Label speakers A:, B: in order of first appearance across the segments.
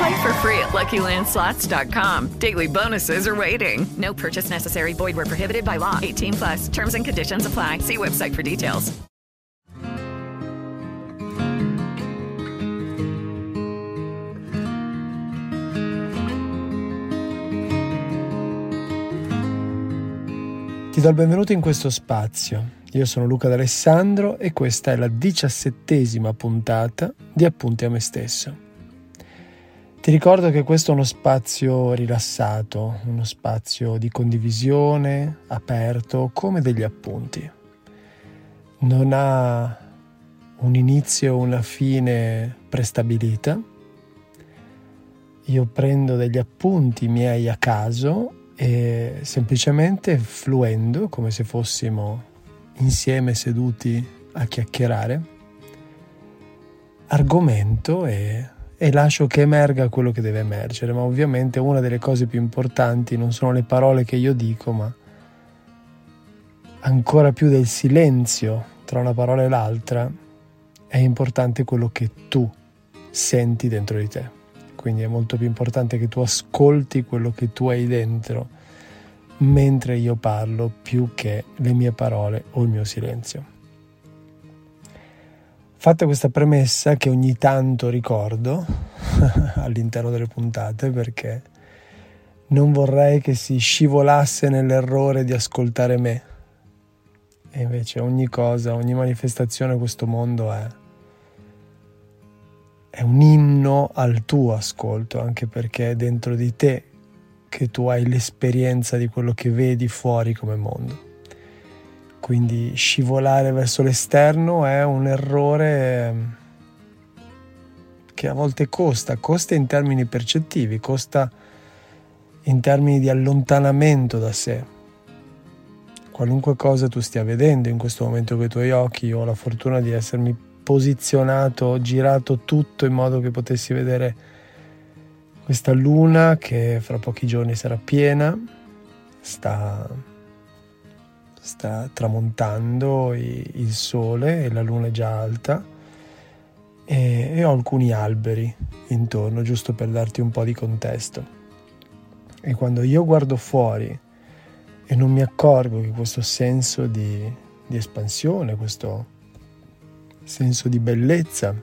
A: Play for free at LuckyLandSlots.com. Daily bonuses are waiting. No purchase necessary. Void where prohibited by law. 18 plus. Terms and conditions apply. See website for details.
B: Ti do il benvenuto in questo spazio. Io sono Luca D'Alessandro e questa è la diciassettesima puntata di Appunti a me stesso. Ti ricordo che questo è uno spazio rilassato, uno spazio di condivisione, aperto, come degli appunti. Non ha un inizio o una fine prestabilita. Io prendo degli appunti miei a caso e semplicemente fluendo, come se fossimo insieme seduti a chiacchierare, argomento e, e, lascio che emerga quello che deve emergere, ma ovviamente una delle cose più importanti non sono le parole che io dico, ma ancora più del silenzio tra una parola e l'altra è importante quello che tu senti dentro di te. Quindi è molto più importante che tu ascolti quello che tu hai dentro mentre io parlo più che le mie parole o il mio silenzio. Fatta questa premessa che ogni tanto ricordo all'interno delle puntate perché non vorrei che si scivolasse nell'errore di ascoltare me. E invece ogni cosa, ogni manifestazione a questo mondo è è un inno al tuo ascolto, anche perché è dentro di te che tu hai l'esperienza di quello che vedi fuori come mondo. Quindi scivolare verso l'esterno è un errore ehm, che a volte costa, costa in termini percettivi, costa in termini di allontanamento da sé. Qualunque cosa tu stia vedendo in questo momento con i tuoi occhi, io ho la fortuna di essermi posizionato, girato tutto in modo che potessi vedere questa luna che fra pochi giorni sarà piena, sta, sta tramontando il sole e la luna è già alta e, e ho alcuni alberi intorno giusto per darti un po' di contesto. E quando io guardo fuori e non mi accorgo che questo senso di, di espansione, questo senso di bellezza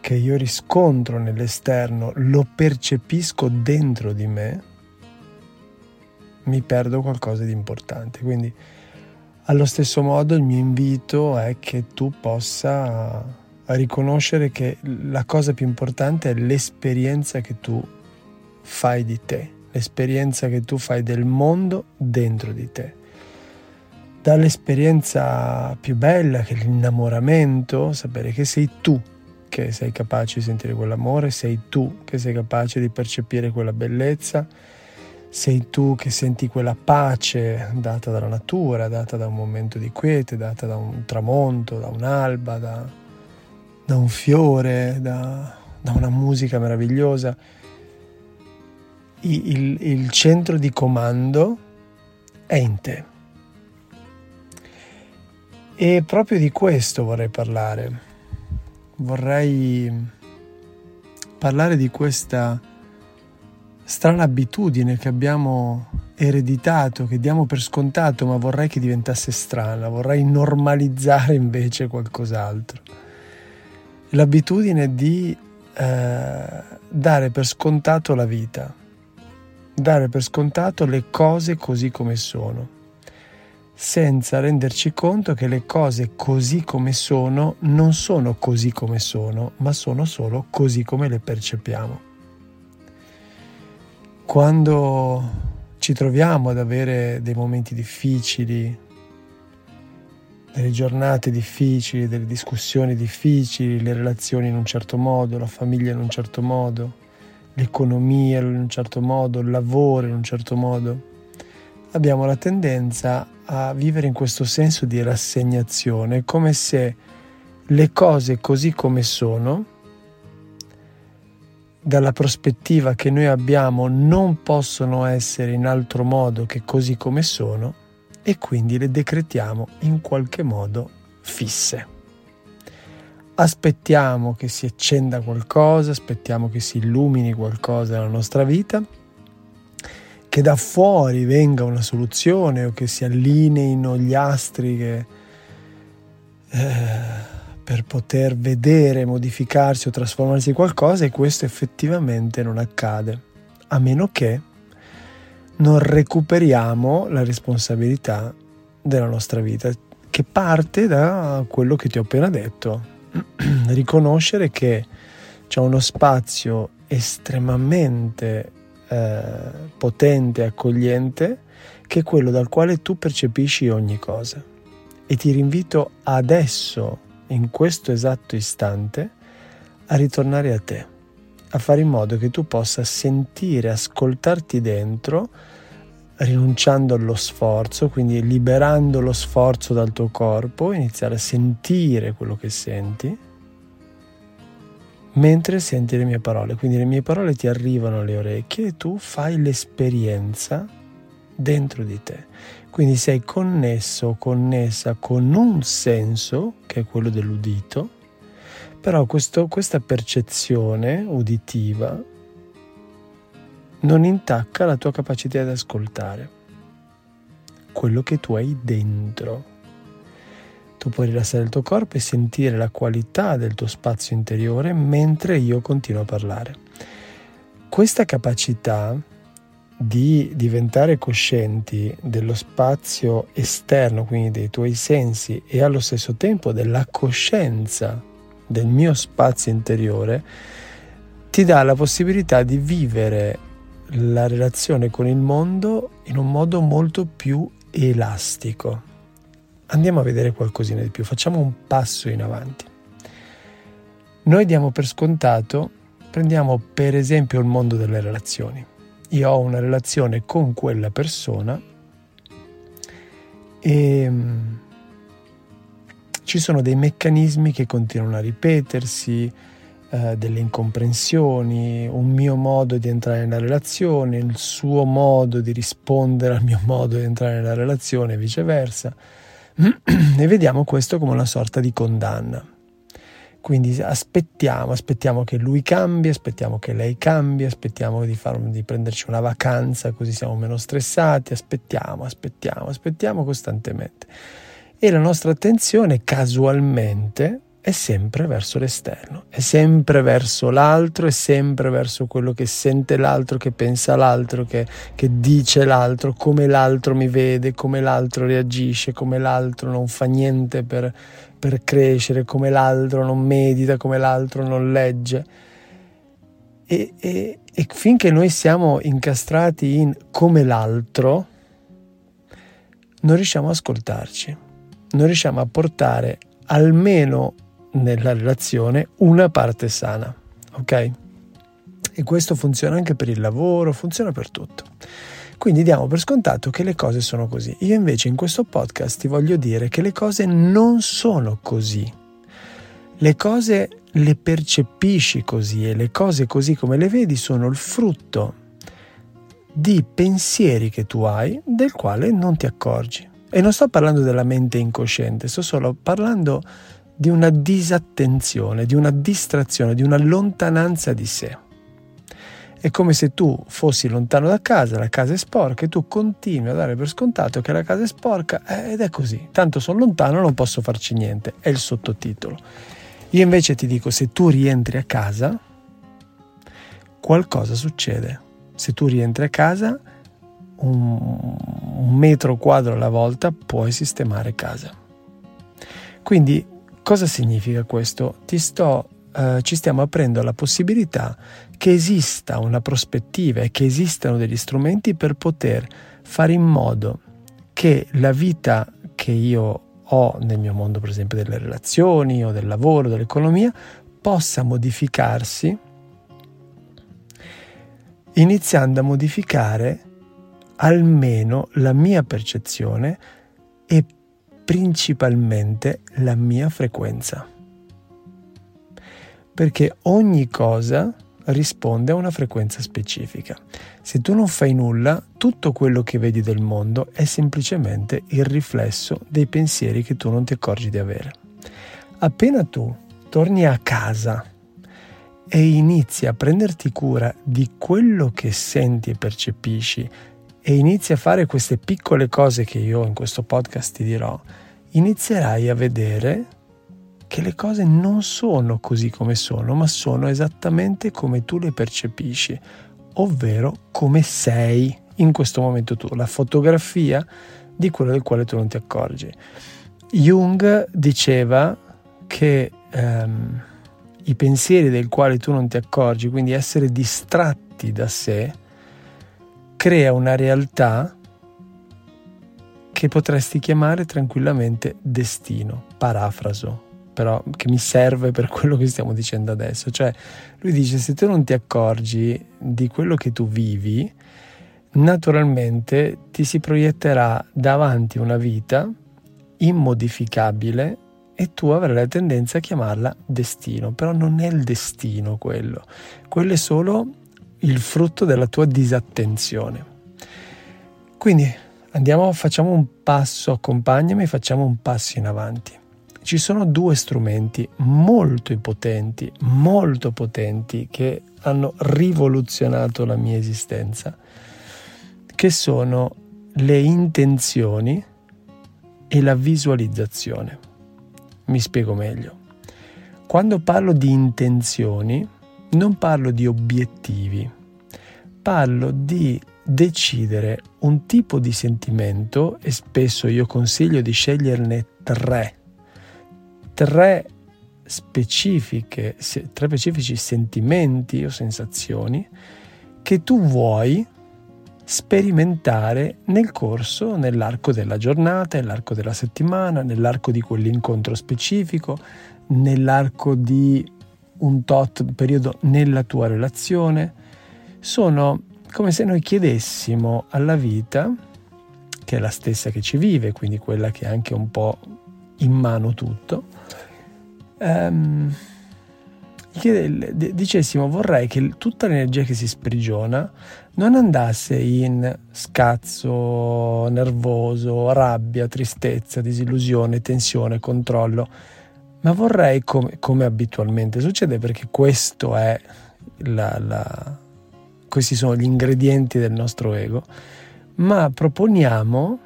B: che io riscontro nell'esterno, lo percepisco dentro di me, mi perdo qualcosa di importante. Quindi allo stesso modo il mio invito è che tu possa riconoscere che la cosa più importante è l'esperienza che tu fai di te, l'esperienza che tu fai del mondo dentro di te dall'esperienza più bella che è l'innamoramento, sapere che sei tu che sei capace di sentire quell'amore, sei tu che sei capace di percepire quella bellezza, sei tu che senti quella pace data dalla natura, data da un momento di quiete, data da un tramonto, da un'alba, da, da un fiore, da, da, una musica meravigliosa. Il, il, il centro di comando è in te E proprio di questo vorrei parlare. Vorrei parlare di questa strana abitudine che abbiamo ereditato, che diamo per scontato, ma vorrei che diventasse strana, vorrei normalizzare invece qualcos'altro. L'abitudine di eh, dare per scontato la vita, dare per scontato le cose così come sono senza renderci conto che le cose così come sono non sono così come sono, ma sono solo così come le percepiamo. Quando ci troviamo ad avere dei momenti difficili, delle giornate difficili, delle discussioni difficili, le relazioni in un certo modo, la famiglia in un certo modo, l'economia in un certo modo, il lavoro in un certo modo, abbiamo la tendenza a vivere in questo senso di rassegnazione, come se le cose così come sono, dalla prospettiva che noi abbiamo, non possono essere in altro modo che così come sono e quindi le decretiamo in qualche modo fisse. Aspettiamo che si accenda qualcosa, aspettiamo che si illumini qualcosa nella nostra vita che da fuori venga una soluzione o che si allineino gli astri che, eh, per poter vedere modificarsi o trasformarsi in qualcosa e questo effettivamente non accade, a meno che non recuperiamo la responsabilità della nostra vita, che parte da quello che ti ho appena detto, riconoscere che c'è uno spazio estremamente eh, potente e accogliente che è quello dal quale tu percepisci ogni cosa. E ti rinvito adesso, in questo esatto istante, a ritornare a te, a fare in modo che tu possa sentire, ascoltarti dentro, rinunciando allo sforzo, quindi liberando lo sforzo dal tuo corpo, iniziare a sentire quello che senti mentre senti le mie parole. Quindi le mie parole ti arrivano alle orecchie e tu fai l'esperienza dentro di te. Quindi sei connesso connessa con un senso, che è quello dell'udito, però questo, questa percezione uditiva non intacca la tua capacità di ascoltare quello che tu hai dentro. Tu puoi rilassare il tuo corpo e sentire la qualità del tuo spazio interiore mentre io continuo a parlare. Questa capacità di diventare coscienti dello spazio esterno, quindi dei tuoi sensi, e allo stesso tempo della coscienza del mio spazio interiore, ti dà la possibilità di vivere la relazione con il mondo in un modo molto più elastico andiamo a vedere qualcosina di più, facciamo un passo in avanti. Noi diamo per scontato, prendiamo per esempio il mondo delle relazioni. Io ho una relazione con quella persona e mm, ci sono dei meccanismi che continuano a ripetersi, eh, delle incomprensioni, un mio modo di entrare nella relazione, il suo modo di rispondere al mio modo di entrare nella relazione e viceversa e vediamo questo come una sorta di condanna. Quindi aspettiamo, aspettiamo che lui cambi, aspettiamo che lei cambi, aspettiamo di, far, di prenderci una vacanza così siamo meno stressati, aspettiamo, aspettiamo, aspettiamo costantemente. E la nostra attenzione casualmente è sempre verso l'esterno, è sempre verso l'altro, è sempre verso quello che sente l'altro, che pensa l'altro, che, che, dice l'altro, come l'altro mi vede, come l'altro reagisce, come l'altro non fa niente per, per crescere, come l'altro non medita, come l'altro non legge. E, e, e finché noi siamo incastrati in come l'altro, non riusciamo ad ascoltarci, non riusciamo a portare almeno nella relazione una parte sana, ok? E questo funziona anche per il lavoro, funziona per tutto. Quindi diamo per scontato che le cose sono così. Io invece in questo podcast ti voglio dire che le cose non sono così. Le cose le percepisci così e le cose così come le vedi sono il frutto di pensieri che tu hai del quale non ti accorgi. E non sto parlando della mente incosciente, sto solo parlando di una disattenzione, di una distrazione, di una lontananza di sé. È come se tu fossi lontano da casa, la casa è sporca e tu continui a dare per scontato che la casa è sporca eh, ed è così. Tanto sono lontano, non posso farci niente, è il sottotitolo. Io invece ti dico, se tu rientri a casa, qualcosa succede. Se tu rientri a casa, un, un metro quadro alla volta puoi sistemare casa. Quindi cosa significa questo? Ti sto eh, ci stiamo aprendo alla possibilità che esista una prospettiva e che esistano degli strumenti per poter fare in modo che la vita che io ho nel mio mondo, per esempio delle relazioni o del lavoro, dell'economia, possa modificarsi iniziando a modificare almeno la mia percezione e principalmente la mia frequenza perché ogni cosa risponde a una frequenza specifica. Se tu non fai nulla, tutto quello che vedi del mondo è semplicemente il riflesso dei pensieri che tu non ti accorgi di avere. Appena tu torni a casa e inizi a prenderti cura di quello che senti e percepisci e inizi a fare queste piccole cose che io in questo podcast ti dirò, inizierai a vedere che le cose non sono così come sono, ma sono esattamente come tu le percepisci, ovvero come sei in questo momento tu, la fotografia di quello del quale tu non ti accorgi. Jung diceva che ehm, i pensieri del quale tu non ti accorgi, quindi essere distratti da sé, crea una realtà che potresti chiamare tranquillamente destino, parafraso, però che mi serve per quello che stiamo dicendo adesso. Cioè, lui dice: se tu non ti accorgi di quello che tu vivi, naturalmente ti si proietterà davanti una vita immodificabile e tu avrai la tendenza a chiamarla destino, però non è il destino quello, quello è solo il frutto della tua disattenzione. Quindi andiamo, facciamo un passo, accompagnami, facciamo un passo in avanti ci sono due strumenti molto potenti, molto potenti, che hanno rivoluzionato la mia esistenza, che sono le intenzioni e la visualizzazione. Mi spiego meglio. Quando parlo di intenzioni, non parlo di obiettivi, parlo di decidere un tipo di sentimento e spesso io consiglio di sceglierne tre. Tre tre specifici sentimenti o sensazioni che tu vuoi sperimentare nel corso, nell'arco della giornata, nell'arco della settimana, nell'arco di quell'incontro specifico, nell'arco di un tot periodo nella tua relazione. Sono come se noi chiedessimo alla vita, che è la stessa che ci vive, quindi quella che è anche un po' in mano tutto, ehm, dicessimo vorrei che tutta l'energia che si sprigiona non andasse in scazzo, nervoso, rabbia, tristezza, disillusione, tensione, controllo, ma vorrei come, come abitualmente succede perché questo è la, la, questi sono gli ingredienti del nostro ego, ma proponiamo,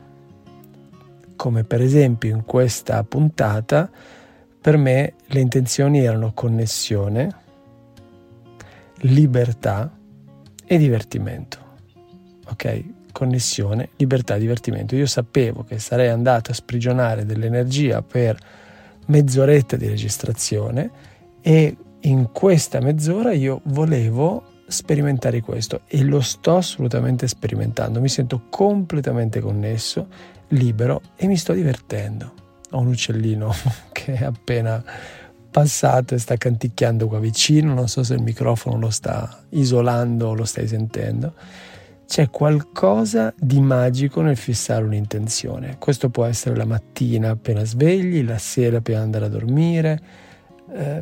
B: come per esempio in questa puntata, per me le intenzioni erano connessione, libertà e divertimento. Ok? Connessione, libertà divertimento. Io sapevo che sarei andato a sprigionare dell'energia per mezz'oretta di registrazione e in questa mezz'ora io volevo sperimentare questo e lo sto assolutamente sperimentando. Mi sento completamente connesso, libero e mi sto divertendo ho un uccellino che è appena passato e sta canticchiando qua vicino, non so se il microfono lo sta isolando o lo stai sentendo. C'è qualcosa di magico nel fissare un'intenzione. Questo può essere la mattina appena svegli, la sera per andare a dormire, eh,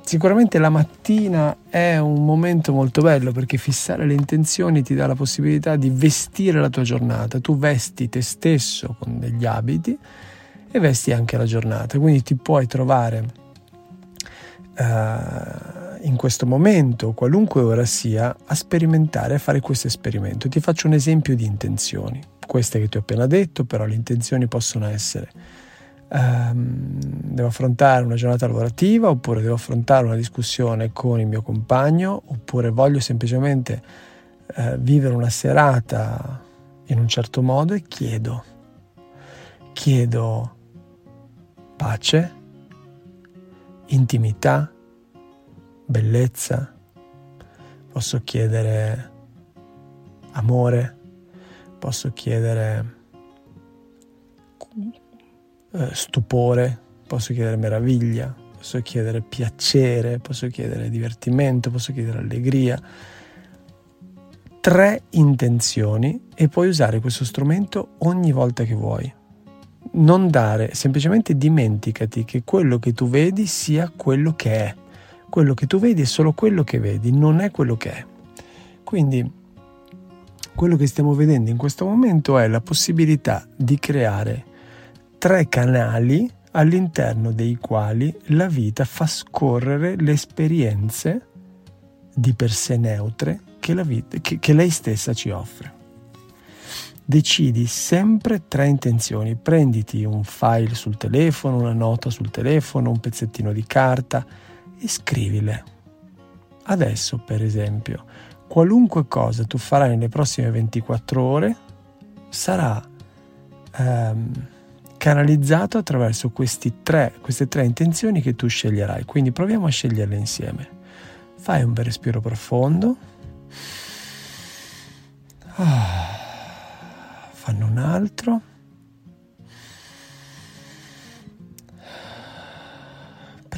B: sicuramente la mattina è un momento molto bello perché fissare le intenzioni ti dà la possibilità di vestire la tua giornata. Tu vesti te stesso con degli abiti e vesti anche la giornata, quindi ti puoi trovare uh, in questo momento, qualunque ora sia, a sperimentare, a fare questo esperimento. Ti faccio un esempio di intenzioni, queste che ti ho appena detto, però le intenzioni possono essere um, devo affrontare una giornata lavorativa oppure devo affrontare una discussione con il mio compagno oppure voglio semplicemente uh, vivere una serata in un certo modo e chiedo, chiedo pace, intimità, bellezza, posso chiedere amore, posso chiedere eh, stupore, posso chiedere meraviglia, posso chiedere piacere, posso chiedere divertimento, posso chiedere allegria. Tre intenzioni e puoi usare questo strumento ogni volta che vuoi. Non dare, semplicemente dimenticati che quello che tu vedi sia quello che è. Quello che tu vedi è solo quello che vedi, non è quello che è. Quindi quello che stiamo vedendo in questo momento è la possibilità di creare tre canali all'interno dei quali la vita fa scorrere le esperienze di per sé neutre che, vita, che, che lei stessa ci offre. Decidi sempre tre intenzioni, prenditi un file sul telefono, una nota sul telefono, un pezzettino di carta e scrivile. Adesso, per esempio, qualunque cosa tu farai nelle prossime 24 ore sarà... Um, canalizzato attraverso tre, queste tre intenzioni che tu sceglierai. Quindi proviamo a sceglierle insieme. Fai un bel respiro profondo. Ah, fanno un altro.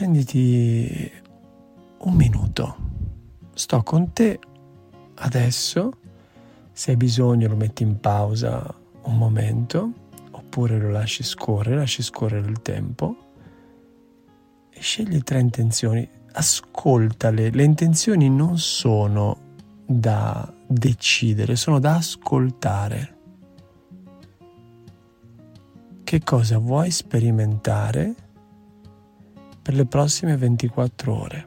B: Prenditi un minuto. Sto con te adesso. Se hai bisogno lo metti in pausa un momento oppure lo lasci scorrere, lasci scorrere il tempo e scegli tre intenzioni, ascoltale, le intenzioni non sono da decidere, sono da ascoltare. Che cosa vuoi sperimentare per le prossime 24 ore?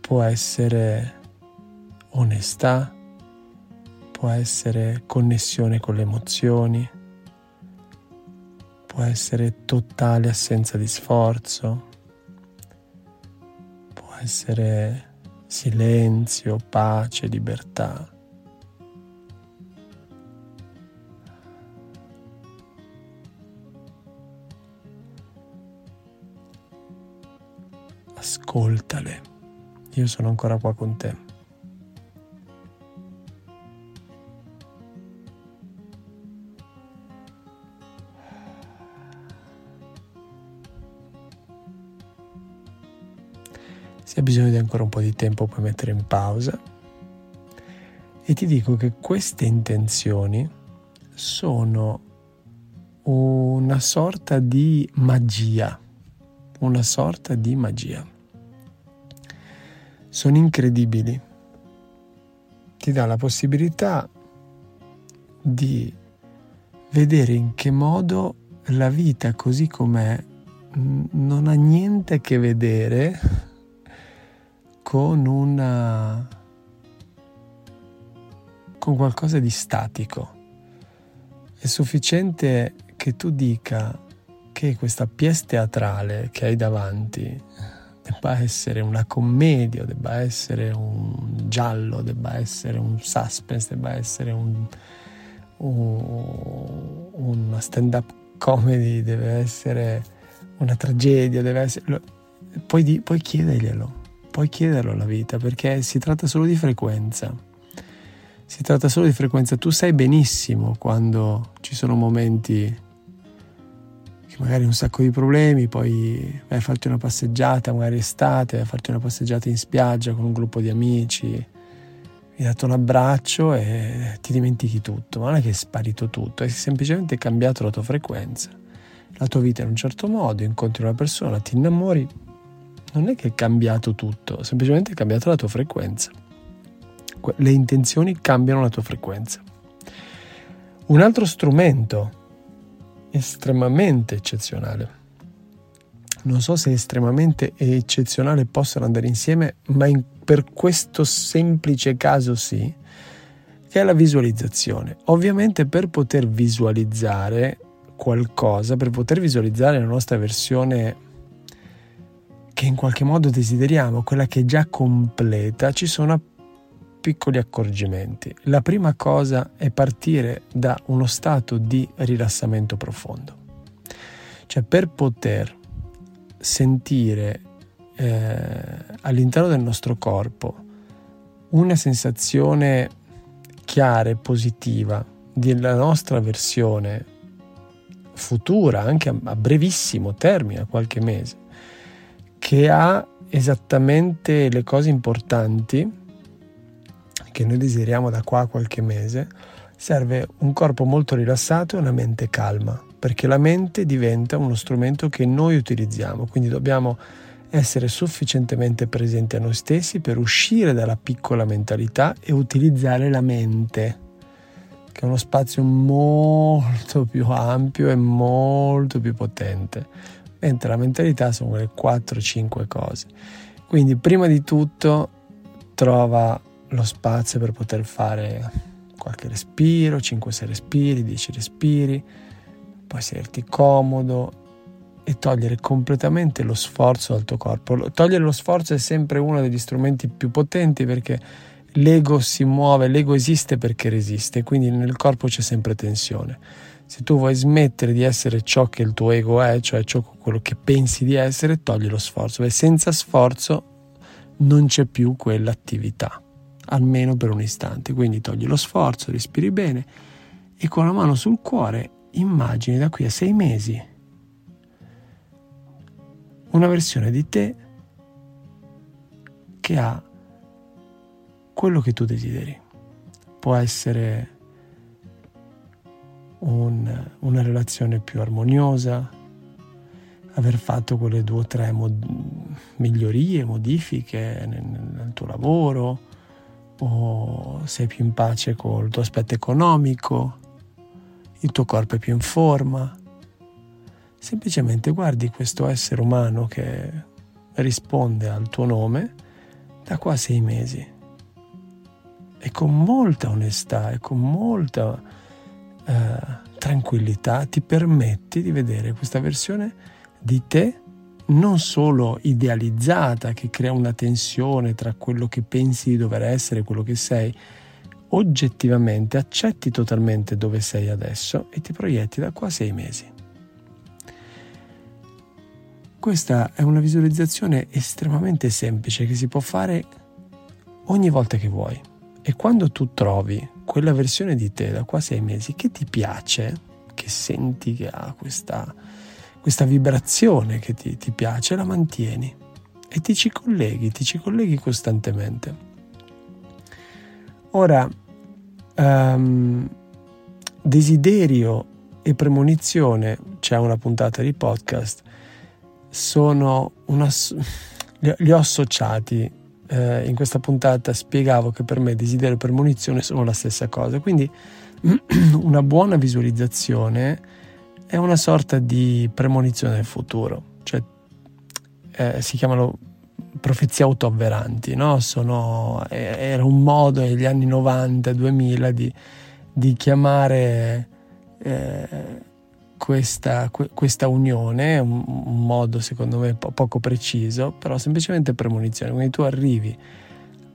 B: Può essere onestà, può essere connessione con le emozioni, può essere totale assenza di sforzo, può essere silenzio, pace, libertà. Ascoltale, io sono ancora qua con te. Se hai bisogno di ancora un po' di tempo puoi mettere in pausa. E ti dico che queste intenzioni sono una sorta di magia, una sorta di magia. Sono incredibili. Ti dà la possibilità di vedere in che modo la vita così com'è non ha niente a che vedere con una con qualcosa di statico. È sufficiente che tu dica che questa pièce teatrale che hai davanti debba essere una commedia, debba essere un giallo, debba essere un suspense, debba essere un, un, una stand-up comedy, deve essere una tragedia, deve essere... Puoi, puoi chiederglielo puoi chiederlo alla vita perché si tratta solo di frequenza. Si tratta solo di frequenza. Tu sai benissimo quando ci sono momenti magari un sacco di problemi, poi vai a farti una passeggiata, magari estate, vai a farti una passeggiata in spiaggia con un gruppo di amici, mi hai dato un abbraccio e ti dimentichi tutto, ma non è che è sparito tutto, è semplicemente cambiato la tua frequenza. la tua vita in un certo modo, incontri una persona, ti innamori, non è che è cambiato tutto, semplicemente è cambiata la tua frequenza. Le intenzioni cambiano la tua frequenza. Un altro strumento estremamente eccezionale. Non so se estremamente e eccezionale possono andare insieme, ma in, per questo semplice caso sì, che è la visualizzazione. Ovviamente per poter visualizzare qualcosa, per poter visualizzare la nostra versione che in qualche modo desideriamo, quella che è già completa, ci sono piccoli accorgimenti. La prima cosa è partire da uno stato di rilassamento profondo. Cioè per poter sentire eh, all'interno del nostro corpo una sensazione chiara e positiva della nostra versione futura, anche a, a brevissimo termine, a qualche mese, che ha esattamente le cose importanti che noi desideriamo da qua a qualche mese, serve un corpo molto rilassato e una mente calma, perché la mente diventa uno strumento che noi utilizziamo, quindi dobbiamo essere sufficientemente presenti a noi stessi per uscire dalla piccola mentalità e utilizzare la mente, che è uno spazio molto più ampio e molto più potente, mentre la mentalità sono quelle 4-5 cose. Quindi prima di tutto trova lo spazio per poter fare qualche respiro, 5-6 respiri, 10 respiri, poi sederti comodo e togliere completamente lo sforzo dal tuo corpo. Togliere lo sforzo è sempre uno degli strumenti più potenti perché l'ego si muove, l'ego esiste perché resiste, quindi nel corpo c'è sempre tensione. Se tu vuoi smettere di essere ciò che il tuo ego è, cioè ciò quello che pensi di essere, togli lo sforzo, perché senza sforzo non c'è più quell'attività almeno per un istante. Quindi togli lo sforzo, respiri bene e con la mano sul cuore immagini da qui a sei mesi una versione di te che ha quello che tu desideri. Può essere un, una relazione più armoniosa, aver fatto quelle due o tre mod- migliorie, modifiche nel, nel tuo lavoro, o sei più in pace col tuo aspetto economico, il tuo corpo è più in forma. Semplicemente guardi questo essere umano che risponde al tuo nome da qua sei mesi e con molta onestà e con molta eh, tranquillità ti permetti di vedere questa versione di te non solo idealizzata che crea una tensione tra quello che pensi di dover essere e quello che sei, oggettivamente accetti totalmente dove sei adesso e ti proietti da qua sei mesi. Questa è una visualizzazione estremamente semplice che si può fare ogni volta che vuoi. E quando tu trovi quella versione di te da qua sei mesi che ti piace, che senti che ha questa questa vibrazione che ti, ti piace, la mantieni e ti ci colleghi, ti ci colleghi costantemente. Ora, um, desiderio e premonizione, c'è una puntata di podcast, sono una, li ho associati. Eh, in questa puntata spiegavo che per me desiderio e premonizione sono la stessa cosa, quindi una buona visualizzazione è una sorta di premonizione del futuro, cioè eh, si chiamano profezie autoavveranti, no? Sono, era un modo negli anni 90-2000 di, di chiamare eh, questa, questa, unione, un, un, modo secondo me po- poco preciso, però semplicemente premonizione, quindi tu arrivi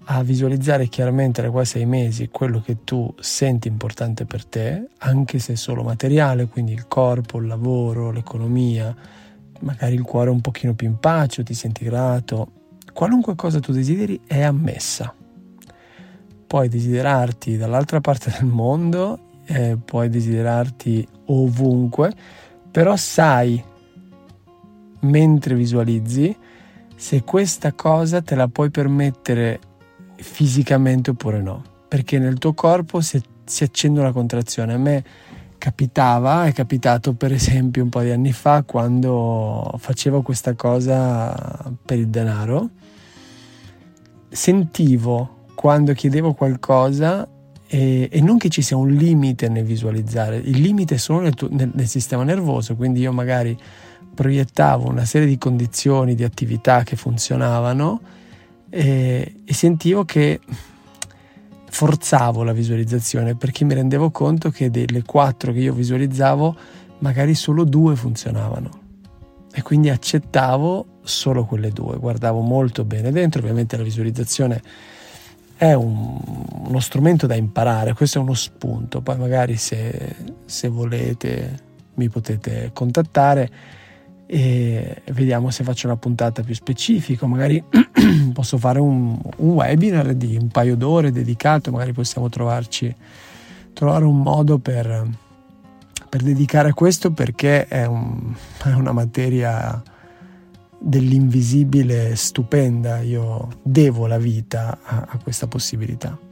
B: a visualizzare chiaramente da qua sei mesi quello che tu senti importante per te, anche se solo materiale, quindi il corpo, il lavoro, l'economia, magari il cuore un pochino più in pace, ti senti grato, qualunque cosa tu desideri è ammessa. Puoi desiderarti dall'altra parte del mondo, eh, puoi desiderarti ovunque, però sai, mentre visualizzi, se questa cosa te la puoi permettere fisicamente oppure no, perché nel tuo corpo si, si accende una contrazione. A me capitava, è capitato per esempio un po' di anni fa quando facevo questa cosa per il denaro, sentivo quando chiedevo qualcosa e, e non che ci sia un limite nel visualizzare, il limite è solo nel, nel, nel sistema nervoso, quindi io magari proiettavo una serie di condizioni, di attività che funzionavano e, e sentivo che forzavo la visualizzazione perché mi rendevo conto che delle quattro che io visualizzavo magari solo due funzionavano. E quindi accettavo solo quelle due, guardavo molto bene dentro, ovviamente la visualizzazione è un, uno strumento da imparare, questo è uno spunto, poi magari se, se volete mi potete contattare e vediamo se faccio una puntata più specifica, magari posso fare un, un, webinar di un paio d'ore dedicato, magari possiamo trovarci, trovare un modo per, per dedicare a questo perché è, un, è una materia dell'invisibile stupenda, io devo la vita a, a questa possibilità.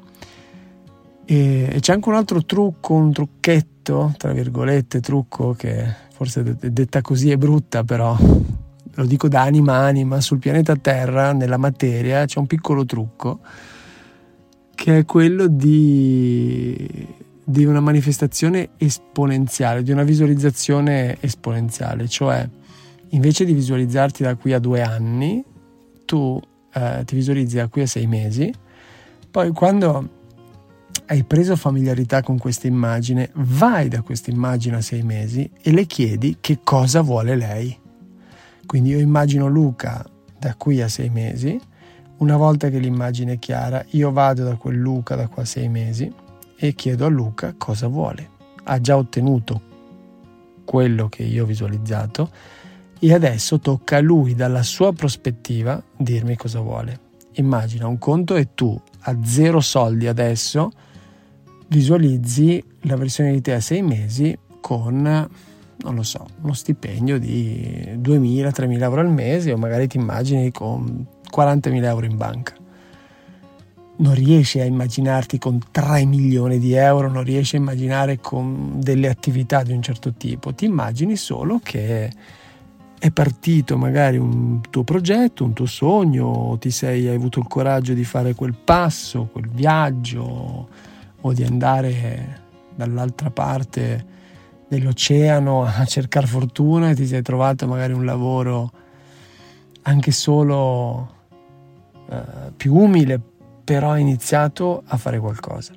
B: E, c'è anche un altro trucco, un trucchetto, tra virgolette, trucco che forse detta così è brutta, però lo dico da anima a anima, sul pianeta Terra, nella materia, c'è un piccolo trucco che è quello di, di una manifestazione esponenziale, di una visualizzazione esponenziale, cioè invece di visualizzarti da qui a due anni, tu eh, ti visualizzi da qui a sei mesi, poi quando hai preso familiarità con questa immagine, vai da questa immagine a sei mesi e le chiedi che cosa vuole lei. Quindi io immagino Luca da qui a sei mesi, una volta che l'immagine è chiara, io vado da quel Luca da qua a sei mesi e chiedo a Luca cosa vuole. Ha già ottenuto quello che io ho visualizzato e adesso tocca a lui dalla sua prospettiva dirmi cosa vuole. Immagina un conto e tu a zero soldi adesso visualizzi la versione di te a sei mesi con, non lo so, uno stipendio di 2.000-3.000 euro al mese o magari ti immagini con 40.000 euro in banca. Non riesci a immaginarti con 3 milioni di euro, non riesci a immaginare con delle attività di un certo tipo, ti immagini solo che è partito magari un tuo progetto, un tuo sogno, ti sei, hai avuto il coraggio di fare quel passo, quel viaggio, o di andare dall'altra parte dell'oceano a cercare fortuna e ti sei trovato magari un lavoro anche solo eh, più umile, però hai iniziato a fare qualcosa.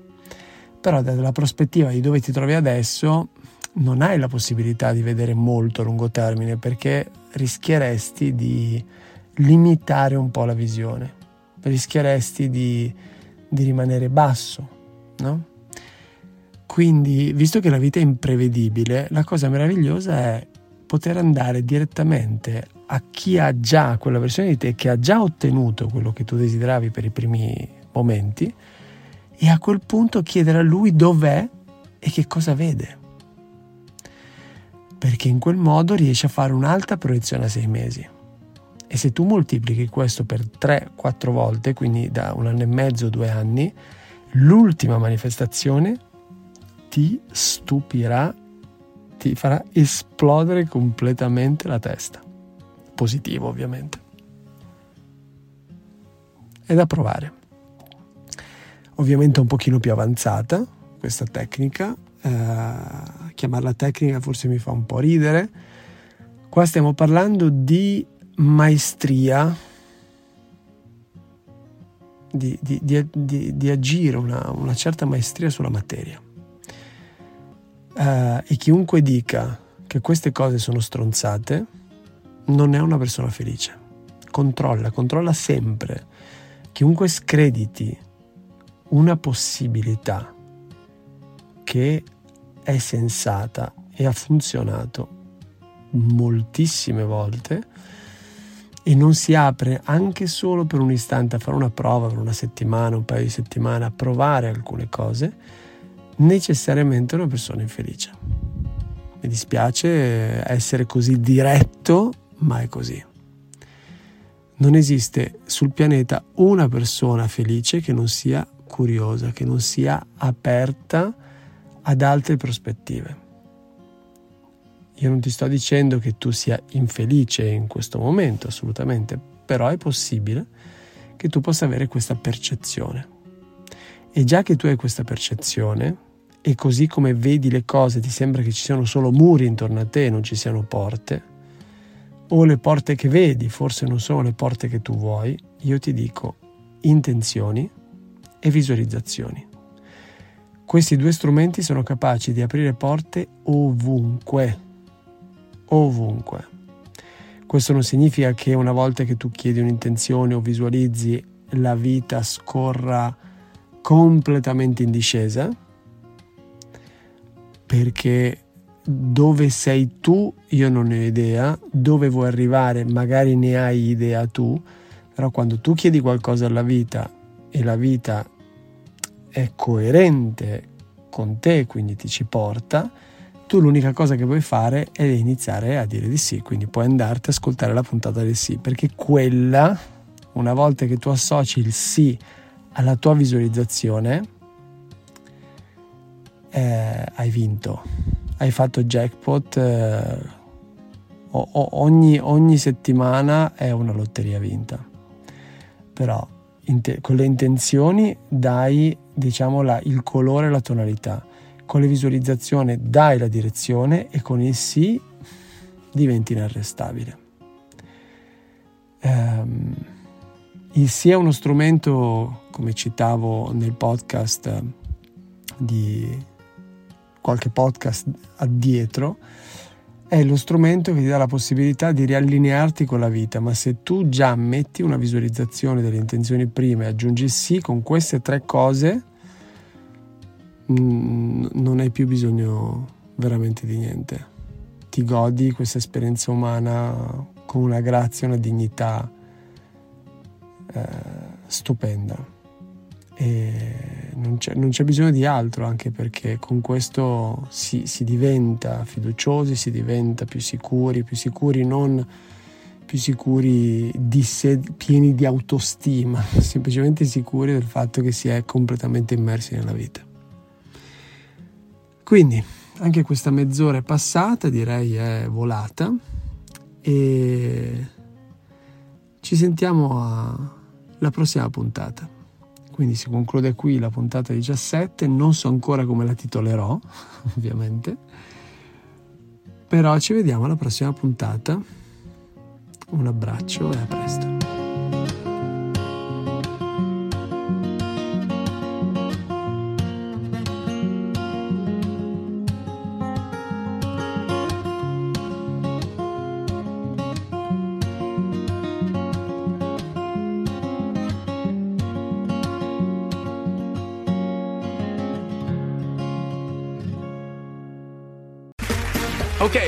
B: Però dalla prospettiva di dove ti trovi adesso non hai la possibilità di vedere molto a lungo termine perché rischieresti di limitare un po' la visione, rischieresti di, di rimanere basso no? Quindi, visto che la vita è imprevedibile, la cosa meravigliosa è poter andare direttamente a chi ha già quella versione di te che ha già ottenuto quello che tu desideravi per i primi momenti e a quel punto chiedere a lui dov'è e che cosa vede. Perché in quel modo riesci a fare un'alta proiezione a sei mesi. E se tu moltiplichi questo per 3-4 volte, quindi da un anno e mezzo, due anni, l'ultima manifestazione ti stupirà, ti farà esplodere completamente la testa. Positivo ovviamente. È da provare. Ovviamente un pochino più avanzata questa tecnica, eh, chiamarla tecnica forse mi fa un po' ridere. Qua stiamo parlando di maestria di, di, di, di agire una, una, certa maestria sulla materia. Uh, e chiunque dica che queste cose sono stronzate non è una persona felice. Controlla, controlla sempre. Chiunque screditi una possibilità che è sensata e ha funzionato moltissime volte, e non si apre anche solo per un istante a fare una prova per una settimana, un paio di settimane, a provare alcune cose, necessariamente è una persona infelice. Mi dispiace essere così diretto, ma è così. Non esiste sul pianeta una persona felice che non sia curiosa, che non sia aperta ad altre prospettive. Io non ti sto dicendo che tu sia infelice in questo momento, assolutamente, però è possibile che tu possa avere questa percezione. E già che tu hai questa percezione, e così come vedi le cose ti sembra che ci siano solo muri intorno a te e non ci siano porte, o le porte che vedi forse non sono le porte che tu vuoi, io ti dico intenzioni e visualizzazioni. Questi due strumenti sono capaci di aprire porte ovunque, ovunque. Questo non significa che una volta che tu chiedi un'intenzione o visualizzi la vita scorra completamente in discesa, perché dove sei tu io non ne ho idea, dove vuoi arrivare magari ne hai idea tu, però quando tu chiedi qualcosa alla vita e la vita è coerente con te, quindi ti ci porta, tu l'unica cosa che puoi fare è iniziare a dire di sì, quindi puoi andarti a ascoltare la puntata del sì, perché quella, una volta che tu associ il sì alla tua visualizzazione, eh, hai vinto, hai fatto jackpot, eh, ogni, ogni, settimana è una lotteria vinta. Però te, con le intenzioni dai diciamo la, il colore e la tonalità, con le visualizzazioni dai la direzione e con il sì diventi inarrestabile. Um, il sì è uno strumento, come citavo nel podcast di qualche podcast addietro, è lo strumento che ti dà la possibilità di riallinearti con la vita, ma se tu già metti una visualizzazione delle intenzioni prime e aggiungi sì con queste tre cose, mm, non hai più bisogno veramente di niente. Ti godi questa esperienza umana con una grazia, una dignità eh, stupenda e non c'è, non c'è, bisogno di altro anche perché con questo si, si, diventa fiduciosi, si diventa più sicuri, più sicuri non più sicuri di sé, pieni di autostima, semplicemente sicuri del fatto che si è completamente immersi nella vita. Quindi anche questa mezz'ora è passata, direi è volata e ci sentiamo alla prossima puntata. Quindi si conclude qui la puntata 17, non so ancora come la titolerò, ovviamente, però ci vediamo alla prossima puntata. Un abbraccio e a presto.